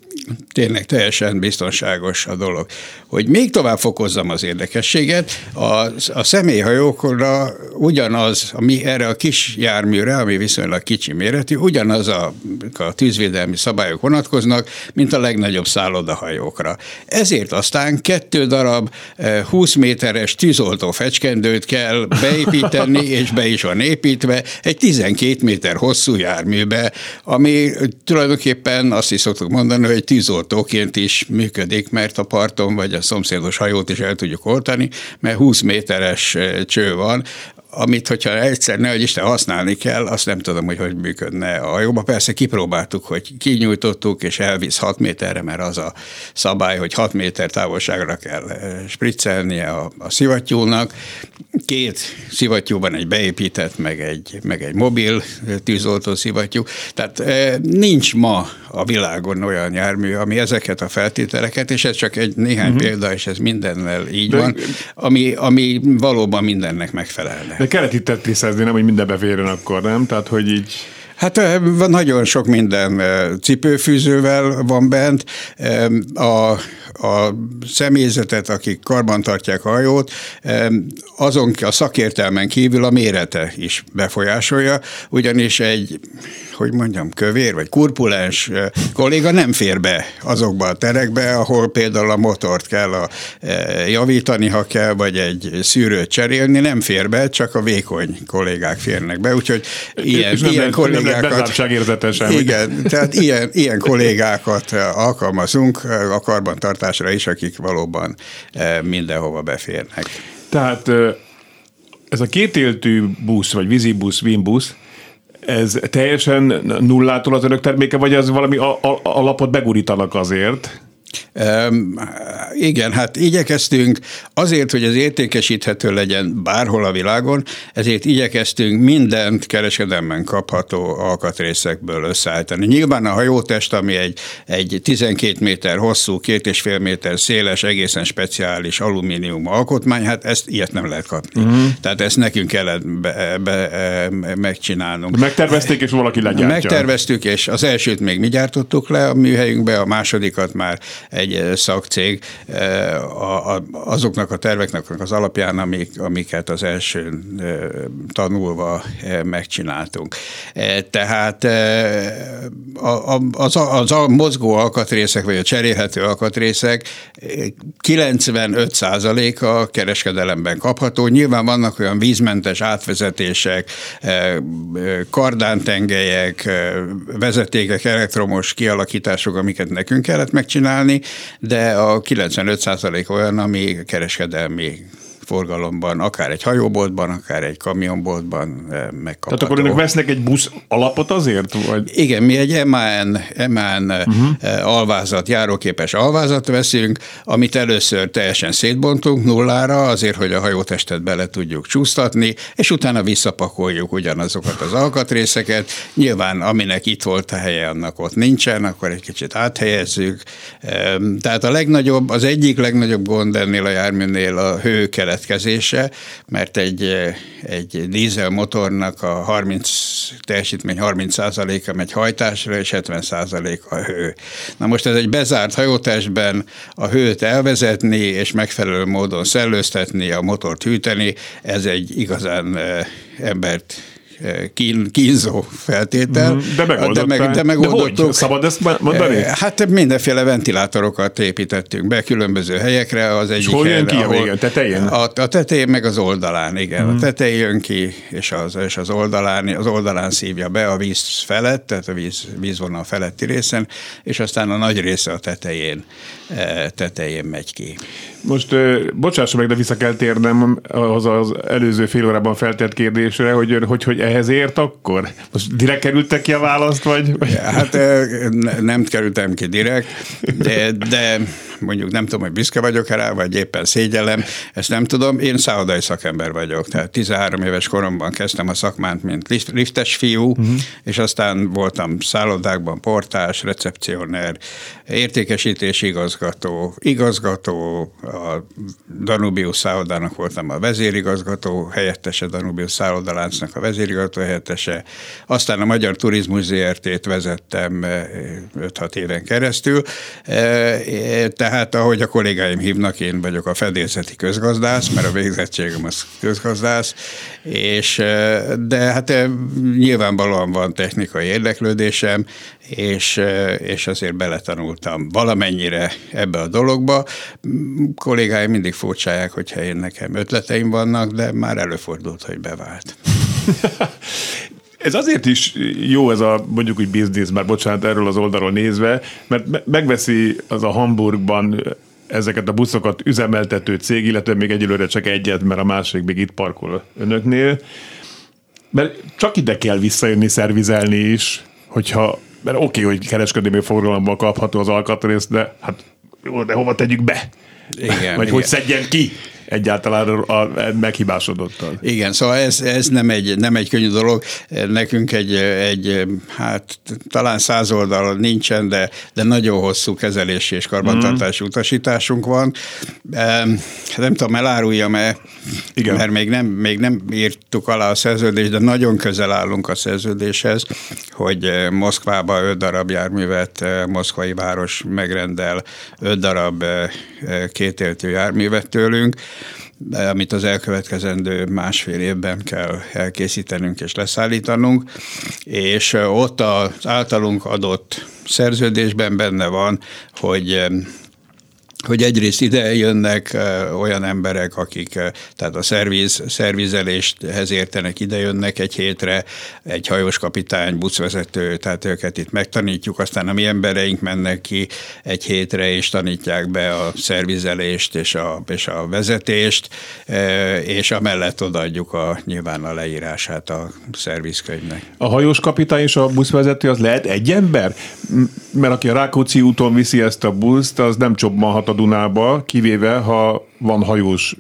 tényleg teljesen biztonságos a dolog. Hogy még tovább fokozzam az érdekességet, a, a személyhajókra ugyanaz, ami erre a kis járműre, ami viszonylag kicsi méretű, ugyanaz a, a tűzvédelmi szabályok vonatkoznak, mint a legnagyobb szállodahajókra. Ezért aztán kettő darab 20 eh, méteres tűzoltó fecskendőt kell beépíteni, és be is van építve, egy 12 méter hosszú járműbe, ami tulajdonképpen azt is szoktuk mondani, hogy tűzoltóként is működik, mert a parton vagy a szomszédos hajót is el tudjuk oltani, mert 20 méteres eh, cső van, amit, hogyha egyszer ne, hogy Isten használni kell, azt nem tudom, hogy hogy működne a hajóba. Persze kipróbáltuk, hogy kinyújtottuk, és elvisz 6 méterre, mert az a szabály, hogy 6 méter távolságra kell eh, spriccelnie a, a szivattyúnak. Két szivattyúban egy beépített, meg egy, meg egy mobil tűzoltó szivattyú. Tehát eh, nincs ma a világon olyan jármű, ami ezeket a feltételeket, és ez csak egy néhány uh-huh. példa, és ez mindennel így De... van, ami, ami valóban mindennek megfelelne. De kellett itt tetriszezni, nem, hogy minden beférjen akkor, nem? Tehát, hogy így... Hát nagyon sok minden cipőfűzővel van bent. A, a személyzetet, akik karban tartják a hajót, azon a szakértelmen kívül a mérete is befolyásolja, ugyanis egy hogy mondjam, kövér vagy kurpulens kolléga nem fér be azokba a terekbe, ahol például a motort kell a, javítani, ha kell, vagy egy szűrőt cserélni, nem fér be, csak a vékony kollégák férnek be, úgyhogy ilyen, nem ilyen kollégákat... Nem igen, tehát ilyen, ilyen kollégákat alkalmazunk a karbantartásra is, akik valóban mindenhova beférnek. Tehát ez a kétéltű busz, vagy vízibusz, vímbusz, ez teljesen nullától az önök terméke, vagy ez valami alapot begurítanak azért? Um, igen, hát igyekeztünk azért, hogy ez értékesíthető legyen bárhol a világon, ezért igyekeztünk mindent kereskedelmen kapható alkatrészekből összeállítani. Nyilván a hajótest, ami egy, egy 12 méter hosszú, két és fél méter széles, egészen speciális alumínium alkotmány, hát ezt ilyet nem lehet kapni. Uh-huh. Tehát ezt nekünk kellett be, be, megcsinálnunk. Megtervezték, és valaki legyártja. Megterveztük, és az elsőt még mi gyártottuk le a műhelyünkbe, a másodikat már egy szakcég azoknak a terveknek az alapján, amik, amiket az első tanulva megcsináltunk. Tehát az, az a mozgó alkatrészek, vagy a cserélhető alkatrészek 95%-a kereskedelemben kapható. Nyilván vannak olyan vízmentes átvezetések, kardántengelyek, vezetékek, elektromos kialakítások, amiket nekünk kellett megcsinálni, de a 95% olyan, ami kereskedelmi forgalomban, akár egy hajóboltban, akár egy kamionboltban megkapható. Tehát akkor önök vesznek egy busz alapot azért? Vagy? Igen, mi egy MAN, MAN uh-huh. alvázat, járóképes alvázat veszünk, amit először teljesen szétbontunk nullára, azért, hogy a hajótestet bele tudjuk csúsztatni, és utána visszapakoljuk ugyanazokat az alkatrészeket. Nyilván, aminek itt volt a helye, annak ott nincsen, akkor egy kicsit áthelyezzük. Tehát a legnagyobb, az egyik legnagyobb gond ennél a járműnél a hő keletkezése, mert egy, egy dízel motornak a 30 teljesítmény 30%-a megy hajtásra, és 70% a hő. Na most ez egy bezárt hajótestben a hőt elvezetni, és megfelelő módon szellőztetni, a motort hűteni, ez egy igazán eh, embert kín, kínzó feltétel. Mhm. De megoldották. De, meg, de megoldottuk. De hogy? Szabad ezt mondani? Hát mindenféle ventilátorokat építettünk be különböző helyekre. Az egyik és hol jön ki a végén? Tetején? A, a tetején meg az oldalán, igen. Hmm. A mhm. tetején jön ki, és az, és az oldalán, az oldalán szívja be a víz felett, tehát a víz, vízvonal feletti részen, és aztán a nagy része a tetején, tetején megy ki. Most bocsássa meg, de vissza kell térnem az az előző fél órában feltett kérdésre, hogy, hogy, hogy ehhez ért akkor? Most direkt kerültek ki a választ, vagy? Hát nem kerültem ki direkt, de, de mondjuk nem tudom, hogy büszke vagyok rá, vagy éppen szégyellem, ezt nem tudom. Én szállodai szakember vagyok, tehát 13 éves koromban kezdtem a szakmánt, mint liftes fiú, uh-huh. és aztán voltam szállodákban portás, recepcioner, értékesítési igazgató, igazgató, a Danubius szállodának voltam a vezérigazgató, helyettese Danubius szállodaláncnak a vezérigazgató helyettese, aztán a Magyar Turizmus ZRT-t vezettem 5-6 éven keresztül, tehát ahogy a kollégáim hívnak, én vagyok a fedélzeti közgazdász, mert a végzettségem az közgazdász, és de hát nyilvánvalóan van technikai érdeklődésem, és, és azért beletanultam valamennyire ebbe a dologba. Kollégáim mindig furcsálják, hogyha én nekem ötleteim vannak, de már előfordult, hogy bevált. Ez azért is jó ez a mondjuk úgy biznisz, már bocsánat, erről az oldalról nézve, mert megveszi az a Hamburgban ezeket a buszokat üzemeltető cég, illetve még egyelőre csak egyet, mert a másik még itt parkol önöknél. Mert csak ide kell visszajönni, szervizelni is, hogyha, mert oké, okay, hogy kereskedelmi forgalomban kapható az alkatrészt, de hát jó, de hova tegyük be? Igen, Vagy igen. hogy szedjen ki? Egyáltalán a meghibásodottal. Igen, szóval ez, ez nem, egy, nem egy könnyű dolog. Nekünk egy, egy hát talán száz oldal nincsen, de, de nagyon hosszú kezelési és karbantartási mm. utasításunk van. Nem tudom, eláruljam-e, Igen. mert még nem, még nem írtuk alá a szerződést, de nagyon közel állunk a szerződéshez, hogy Moszkvába öt darab járművet, moszkvai város megrendel öt darab kétéltő járművet tőlünk, amit az elkövetkezendő másfél évben kell elkészítenünk és leszállítanunk, és ott az általunk adott szerződésben benne van, hogy hogy egyrészt ide jönnek olyan emberek, akik tehát a szerviz, szervizeléshez értenek, ide jönnek egy hétre, egy hajós kapitány, buszvezető, tehát őket itt megtanítjuk, aztán a mi embereink mennek ki egy hétre, és tanítják be a szervizelést és a, és a vezetést, és amellett odaadjuk a, nyilván a leírását a szervizkönyvnek. A hajós kapitány és a buszvezető az lehet egy ember? Mert aki a Rákóczi úton viszi ezt a buszt, az nem csobbanhat a Dunába, kivéve ha van hajós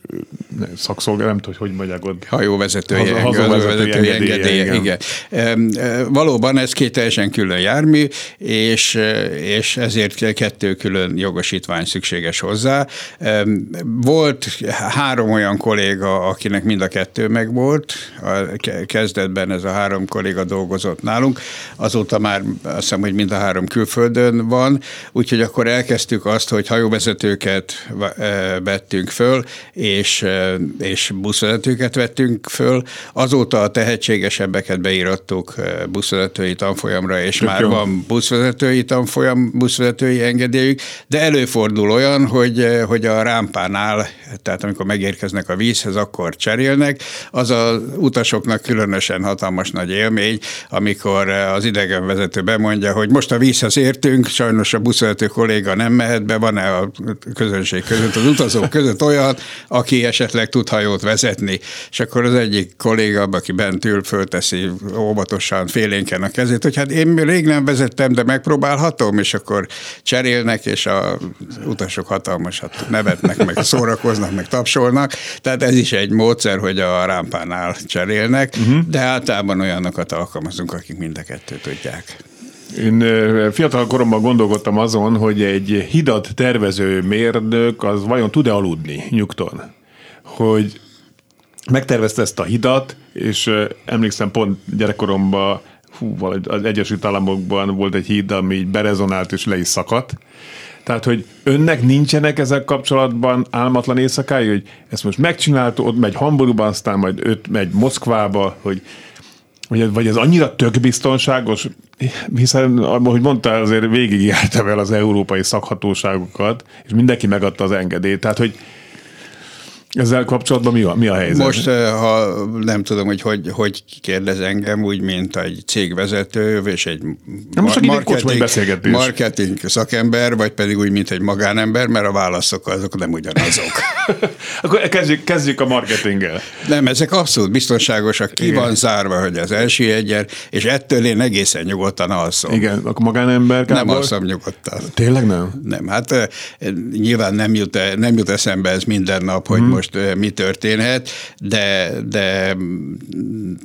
szakszolgál, nem tudom, hogy mondják ott. Hajóvezetői, Haza, hajóvezetői engedélye, igen. igen. Valóban ez két teljesen külön jármű, és, és ezért kettő külön jogosítvány szükséges hozzá. Volt három olyan kolléga, akinek mind a kettő megvolt, kezdetben ez a három kolléga dolgozott nálunk, azóta már azt hiszem, hogy mind a három külföldön van, úgyhogy akkor elkezdtük azt, hogy hajóvezetőket vettünk föl, és, és buszvezetőket vettünk föl. Azóta a tehetségesebbeket beírattuk buszvezetői tanfolyamra, és Tök már jó. van buszvezetői tanfolyam, buszvezetői engedélyük, de előfordul olyan, hogy, hogy a rámpánál, tehát amikor megérkeznek a vízhez, akkor cserélnek. Az az utasoknak különösen hatalmas nagy élmény, amikor az idegenvezető bemondja, hogy most a vízhez értünk, sajnos a buszvezető kolléga nem mehet be, van-e a közönség között, az utazók között olyan, aki esetleg tud hajót vezetni. És akkor az egyik kolléga, aki bent ül, fölteszi óvatosan, félénken a kezét, hogy hát én rég nem vezettem, de megpróbálhatom, és akkor cserélnek, és a utasok hatalmasat nevetnek, meg szórakoznak, meg tapsolnak. Tehát ez is egy módszer, hogy a rámpánál cserélnek, uh-huh. de általában olyanokat alkalmazunk, akik mind a kettőt tudják. Én fiatal koromban gondolkodtam azon, hogy egy hidat tervező mérnök az vajon tud-e aludni nyugton? Hogy megtervezte ezt a hidat, és emlékszem pont gyerekkoromban hú, az Egyesült Államokban volt egy híd, ami így berezonált és le is szakadt. Tehát, hogy önnek nincsenek ezek kapcsolatban álmatlan éjszakái, hogy ezt most megcsinálta, ott megy Hamburgban, aztán majd öt megy Moszkvába, hogy vagy, vagy ez annyira tök biztonságos, hiszen, ahogy mondtál, azért végigjártam el az európai szakhatóságokat, és mindenki megadta az engedélyt. Tehát, hogy Ezzel kapcsolatban mi a, mi a helyzet? Most, ha nem tudom, hogy, hogy hogy kérdez engem, úgy, mint egy cégvezető, és egy most marketing, marketing szakember, vagy pedig úgy, mint egy magánember, mert a válaszok azok nem ugyanazok. Akkor kezdjük, kezdjük a marketinggel. Nem, ezek abszolút biztonságosak, ki Igen. van zárva, hogy az első egyen, és ettől én egészen nyugodtan alszom. Igen, akkor magánember. Kábor? Nem alszom nyugodtan. Tényleg nem? Nem, hát nyilván nem jut, nem jut eszembe ez minden nap, hogy hmm. most mi történhet, de, de,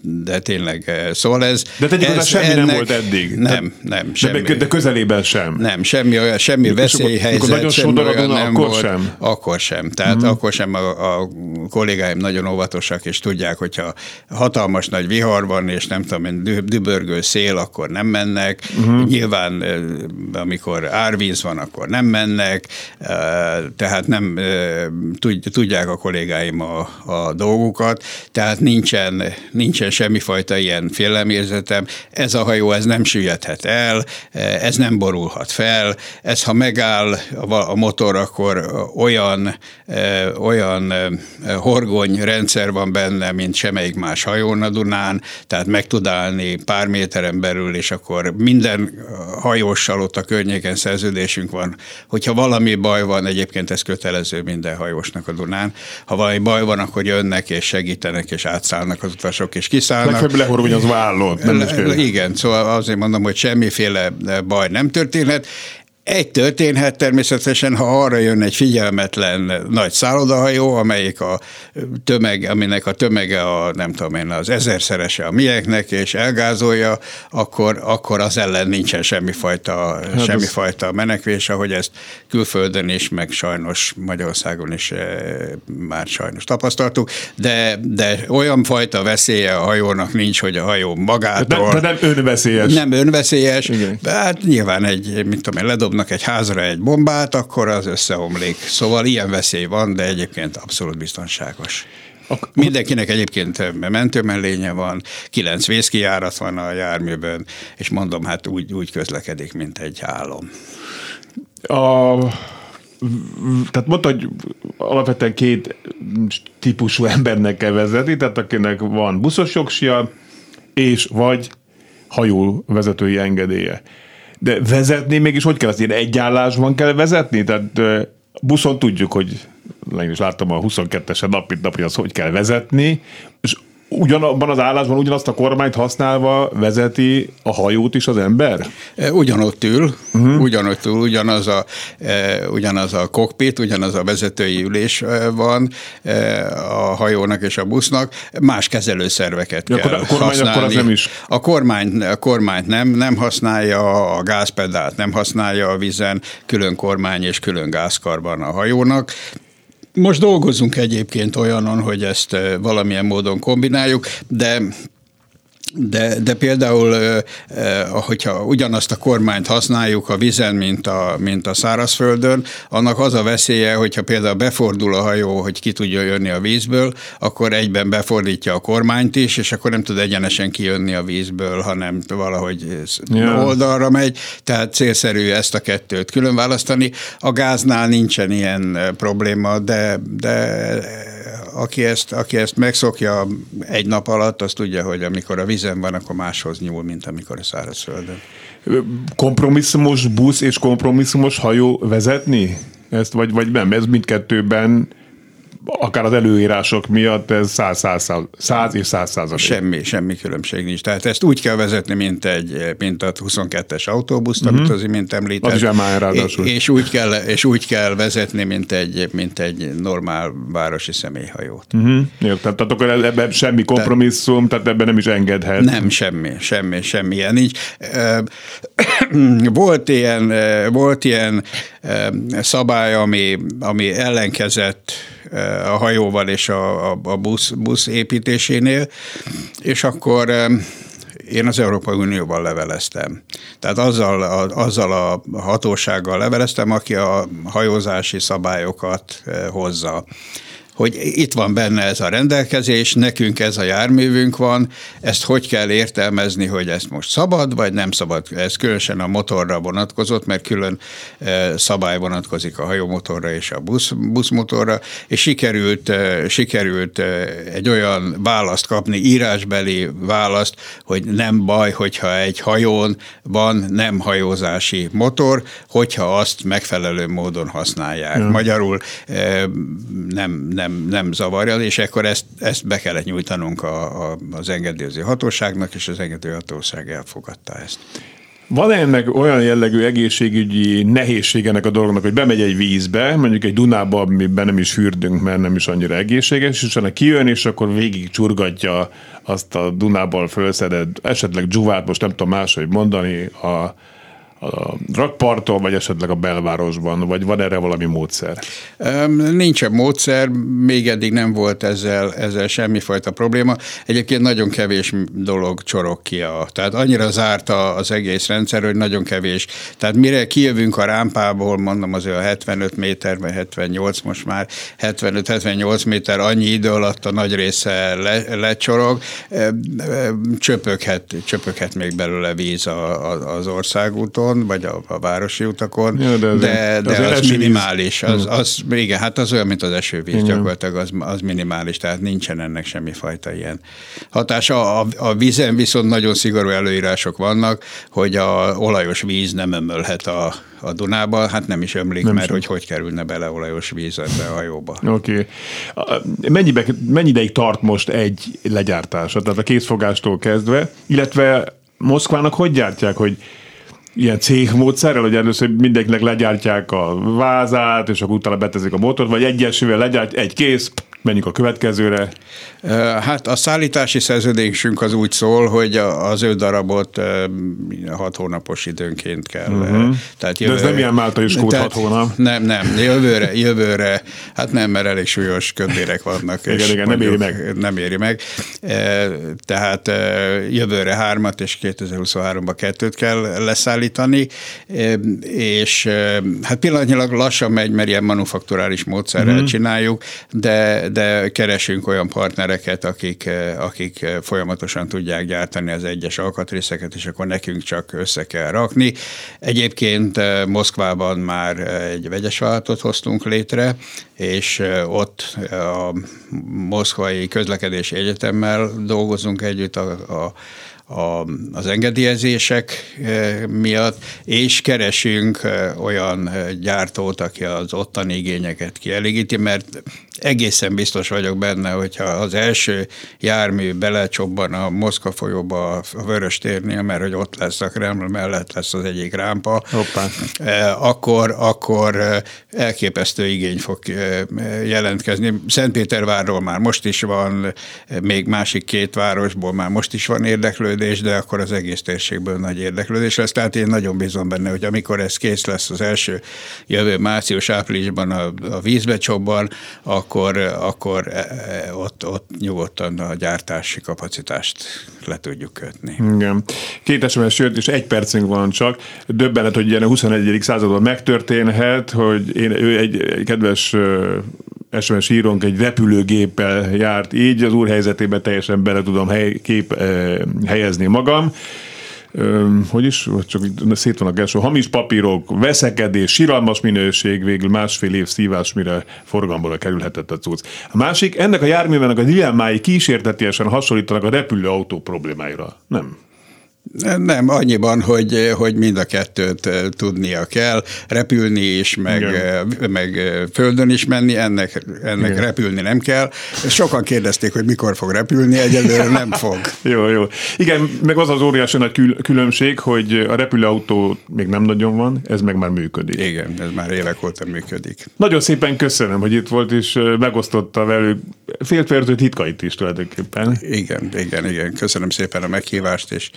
de tényleg, szóval ez... De tegyük ez, semmi ennek, nem volt eddig. Nem, nem, semmi. De, de közelében sem. Nem, semmi olyan, semmi veszélyhelyzet, nagyon semmi olyan nem akkor volt. Sem. Akkor sem. Tehát hmm. akkor sem a, a kollégáim nagyon óvatosak, és tudják, hogyha hatalmas nagy vihar van, és nem tudom, dübörgő szél, akkor nem mennek. Uh-huh. Nyilván, amikor árvíz van, akkor nem mennek. Tehát nem tudják a kollégáim a, a dolgukat, tehát nincsen, nincsen semmifajta ilyen félelmérzetem. Ez a hajó, ez nem süllyedhet el, ez nem borulhat fel, ez ha megáll a motor, akkor olyan, olyan horgony rendszer van benne, mint semmelyik más hajón a Dunán, tehát meg tud állni pár méteren belül, és akkor minden hajóssal ott a környéken szerződésünk van. Hogyha valami baj van, egyébként ez kötelező minden hajósnak a Dunán, ha valami baj van, akkor jönnek és segítenek, és átszállnak az utasok, és kiszállnak. Legfeljebb lehorgonyozva állott. Igen, szóval azért mondom, hogy semmiféle baj nem történhet. Egy történhet természetesen, ha arra jön egy figyelmetlen nagy szállodahajó, amelyik a tömeg, aminek a tömege a, nem tudom én, az ezerszerese a mieknek, és elgázolja, akkor, akkor az ellen nincsen semmifajta, hát semmifajta menekvés, ahogy ezt külföldön is, meg sajnos Magyarországon is e, már sajnos tapasztaltuk, de, de olyan fajta veszélye a hajónak nincs, hogy a hajó magától... De, de nem önveszélyes. Nem önveszélyes, Igen. de hát nyilván egy, mint tudom én, ledob dobnak egy házra egy bombát, akkor az összeomlik. Szóval ilyen veszély van, de egyébként abszolút biztonságos. Mindenkinek egyébként mentőmellénye van, kilenc vészkijárat van a járműben, és mondom, hát úgy, úgy közlekedik, mint egy álom. A, tehát mondta, hogy alapvetően két típusú embernek kell vezetni, tehát akinek van buszos jogsia, és vagy hajó vezetői engedélye. De vezetni mégis hogy kell? Azt ilyen egyállásban kell vezetni? Tehát buszon tudjuk, hogy is láttam a 22-esen nap, mint nap, hogy az hogy kell vezetni, és ugyanabban az állásban ugyanazt a kormányt használva vezeti a hajót is az ember? E, ugyanott ül, uh-huh. ugyanott ül, ugyanaz a, e, ugyanaz a kokpit, ugyanaz a vezetői ülés e, van a hajónak és a busznak, más kezelőszerveket ja, kell a kormány használni. Akkor az nem is. A kormány, a kormányt nem, nem használja, a gázpedált nem használja a vizen, külön kormány és külön gázkarban a hajónak. Most dolgozunk egyébként olyanon, hogy ezt eh, valamilyen módon kombináljuk, de de, de például, hogyha ugyanazt a kormányt használjuk a vizen, mint a, mint a szárazföldön, annak az a veszélye, hogyha például befordul a hajó, hogy ki tudja jönni a vízből, akkor egyben befordítja a kormányt is, és akkor nem tud egyenesen kijönni a vízből, hanem valahogy ja. oldalra megy, tehát célszerű ezt a kettőt külön választani. A gáznál nincsen ilyen probléma, de, de aki ezt, aki ezt megszokja egy nap alatt, az tudja, hogy amikor a vízen van, akkor máshoz nyúl, mint amikor a szárazföldön. Kompromisszumos busz és kompromisszumos hajó vezetni? Ezt, vagy, vagy nem? Ez mindkettőben akár az előírások miatt ez 100, 100, 100 és 100 százalék. Semmi, semmi különbség nincs. Tehát ezt úgy kell vezetni, mint, egy, mint a 22-es autóbuszt, uh-huh. amit az imént említett. Az is és, úgy kell, és úgy kell vezetni, mint egy, mint egy normál városi személyhajót. Uh-huh. Értem, tehát akkor ebben semmi kompromisszum, tehát ebben nem is engedhet. Nem, semmi, semmi, semmi ilyen. Így, volt ilyen, volt ilyen szabály, ami, ami ellenkezett a hajóval és a, a, a busz, busz építésénél, és akkor én az Európai Unióban leveleztem. Tehát azzal a, azzal a hatósággal leveleztem, aki a hajózási szabályokat hozza hogy itt van benne ez a rendelkezés, nekünk ez a járművünk van, ezt hogy kell értelmezni, hogy ezt most szabad, vagy nem szabad. Ez különösen a motorra vonatkozott, mert külön szabály vonatkozik a hajómotorra és a busz, buszmotorra, és sikerült, sikerült egy olyan választ kapni, írásbeli választ, hogy nem baj, hogyha egy hajón van nem hajózási motor, hogyha azt megfelelő módon használják. Ja. Magyarul nem, nem, nem zavarja, és akkor ezt, ezt be kellett nyújtanunk a, a, az engedélyező hatóságnak, és az engedélyező hatóság elfogadta ezt. Van ennek olyan jellegű egészségügyi nehézségenek a dolognak, hogy bemegy egy vízbe, mondjuk egy Dunába, amiben nem is fürdünk, mert nem is annyira egészséges, és utána kijön, és akkor végig csurgatja azt a Dunából fölszedett, esetleg dzsuvát, most nem tudom máshogy mondani, a, a rakparton, vagy esetleg a belvárosban, vagy van erre valami módszer? Nincsen módszer, még eddig nem volt ezzel, ezzel semmifajta probléma. Egyébként nagyon kevés dolog csorog ki. A, tehát annyira zárt az egész rendszer, hogy nagyon kevés. Tehát mire kijövünk a rámpából, mondom az a 75 méter, vagy 78 most már, 75-78 méter, annyi idő alatt a nagy része le, lecsorog, csöpöghet, csöpöghet még belőle víz a, a, az országúton, utakon, vagy a, a városi utakon, ja, de, de, de, az, az minimális. Az, hm. az, igen, hát az olyan, mint az esővíz, igen. gyakorlatilag az, az minimális, tehát nincsen ennek semmifajta ilyen hatása. A, a vízen viszont nagyon szigorú előírások vannak, hogy a olajos víz nem ömölhet a, a Dunába, hát nem is ömlik, nem mert sem. hogy hogy kerülne bele olajos víz ebbe a hajóba. Oké. Okay. Mennyibe, mennyi ideig tart most egy legyártása, tehát a készfogástól kezdve, illetve Moszkvának hogy gyártják, hogy ilyen cégmódszerrel, hogy először mindenkinek legyártják a vázát, és akkor utána betezik a motort, vagy egyesével legyárt, egy kész, menjünk a következőre. Hát a szállítási szerződésünk az úgy szól, hogy az öt darabot hat hónapos időnként kell. Uh-huh. Tehát jövő, De ez nem ilyen Málta is kód hat hónap. Nem, nem, jövőre, jövőre, hát nem, mert elég súlyos ködérek vannak. igen, igen, nem éri meg. Nem éri meg. Tehát jövőre hármat, és 2023-ban kettőt kell leszállítani, és hát pillanatnyilag lassan megy, mert ilyen manufakturális módszerrel uh-huh. csináljuk, de, de keresünk olyan partnereket, akik, akik folyamatosan tudják gyártani az egyes alkatrészeket, és akkor nekünk csak össze kell rakni. Egyébként eh, Moszkvában már egy vegyes vállalatot hoztunk létre, és eh, ott a Moszkvai Közlekedési Egyetemmel dolgozunk együtt a, a a, az engedélyezések miatt, és keresünk olyan gyártót, aki az ottani igényeket kielégíti, mert egészen biztos vagyok benne, hogyha az első jármű belecsobban a Moszkva folyóba a Vörös térnél, mert hogy ott lesz a Kreml mellett lesz az egyik rámpa, Hoppá. akkor, akkor elképesztő igény fog jelentkezni. Szentpétervárról már most is van, még másik két városból már most is van érdeklődés, de akkor az egész térségből nagy érdeklődés lesz. Tehát én nagyon bízom benne, hogy amikor ez kész lesz az első jövő március-áprilisban a, a vízbecsobban, akkor, akkor e, e, ott, ott nyugodtan a gyártási kapacitást le tudjuk kötni. Igen. Két SMS jött, és egy percünk van csak. Döbbenet, hogy ilyen a 21. században megtörténhet, hogy én, ő egy, egy kedves SMS írónk egy repülőgéppel járt így, az úr helyzetében teljesen bele tudom hely, kép, helyezni magam hogy is, csak szét van a gelső, hamis papírok, veszekedés, siralmas minőség, végül másfél év szívás, mire forgalomból kerülhetett a cucc. A másik, ennek a járművenek a dilemmái kísértetiesen hasonlítanak a repülőautó problémáira. Nem. Nem, annyiban, hogy, hogy mind a kettőt eh, tudnia kell, repülni is, meg, eh, meg eh, földön is menni, ennek, ennek Igen. repülni nem kell. Sokan kérdezték, hogy mikor fog repülni, egyelőre nem fog. jó, jó. Igen, meg az az óriási nagy különbség, hogy a repülőautó még nem nagyon van, ez meg már működik. Igen, ez már évek óta működik. Nagyon szépen köszönöm, hogy itt volt, és megosztotta velük féltverzőt hitkait is tulajdonképpen. Igen, igen, igen. Köszönöm szépen a meghívást, és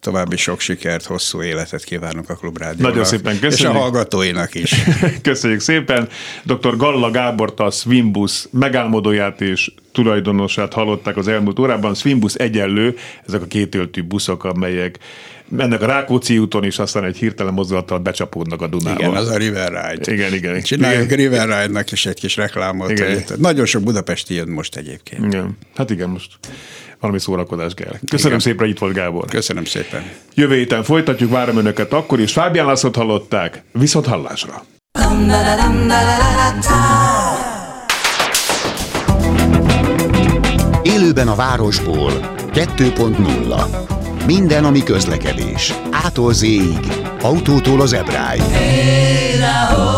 további sok sikert, hosszú életet kívánok a Klubrádiónak. Nagyon szépen köszönjük. És a hallgatóinak is. köszönjük szépen. Dr. Galla Gábort a Swimbus megálmodóját és tulajdonosát hallották az elmúlt órában. Swimbus egyenlő, ezek a kétöltű buszok, amelyek mennek a Rákóczi úton, és aztán egy hirtelen mozdulattal becsapódnak a Dunába. Igen, az a River Ride. Igen, igen. Csináljuk igen. River Ride-nak is egy kis reklámot. Igen. Nagyon sok budapesti jön most egyébként. Igen. Hát igen, most valami szórakozás kell. Köszönöm igen. szépen, hogy itt volt Gábor. Köszönöm szépen. Jövő héten folytatjuk, várom önöket akkor is. Fábián Lászlót hallották, viszont hallásra. Élőben a városból 2.0 minden, ami közlekedés. Ától z autótól az ebráig. Hey,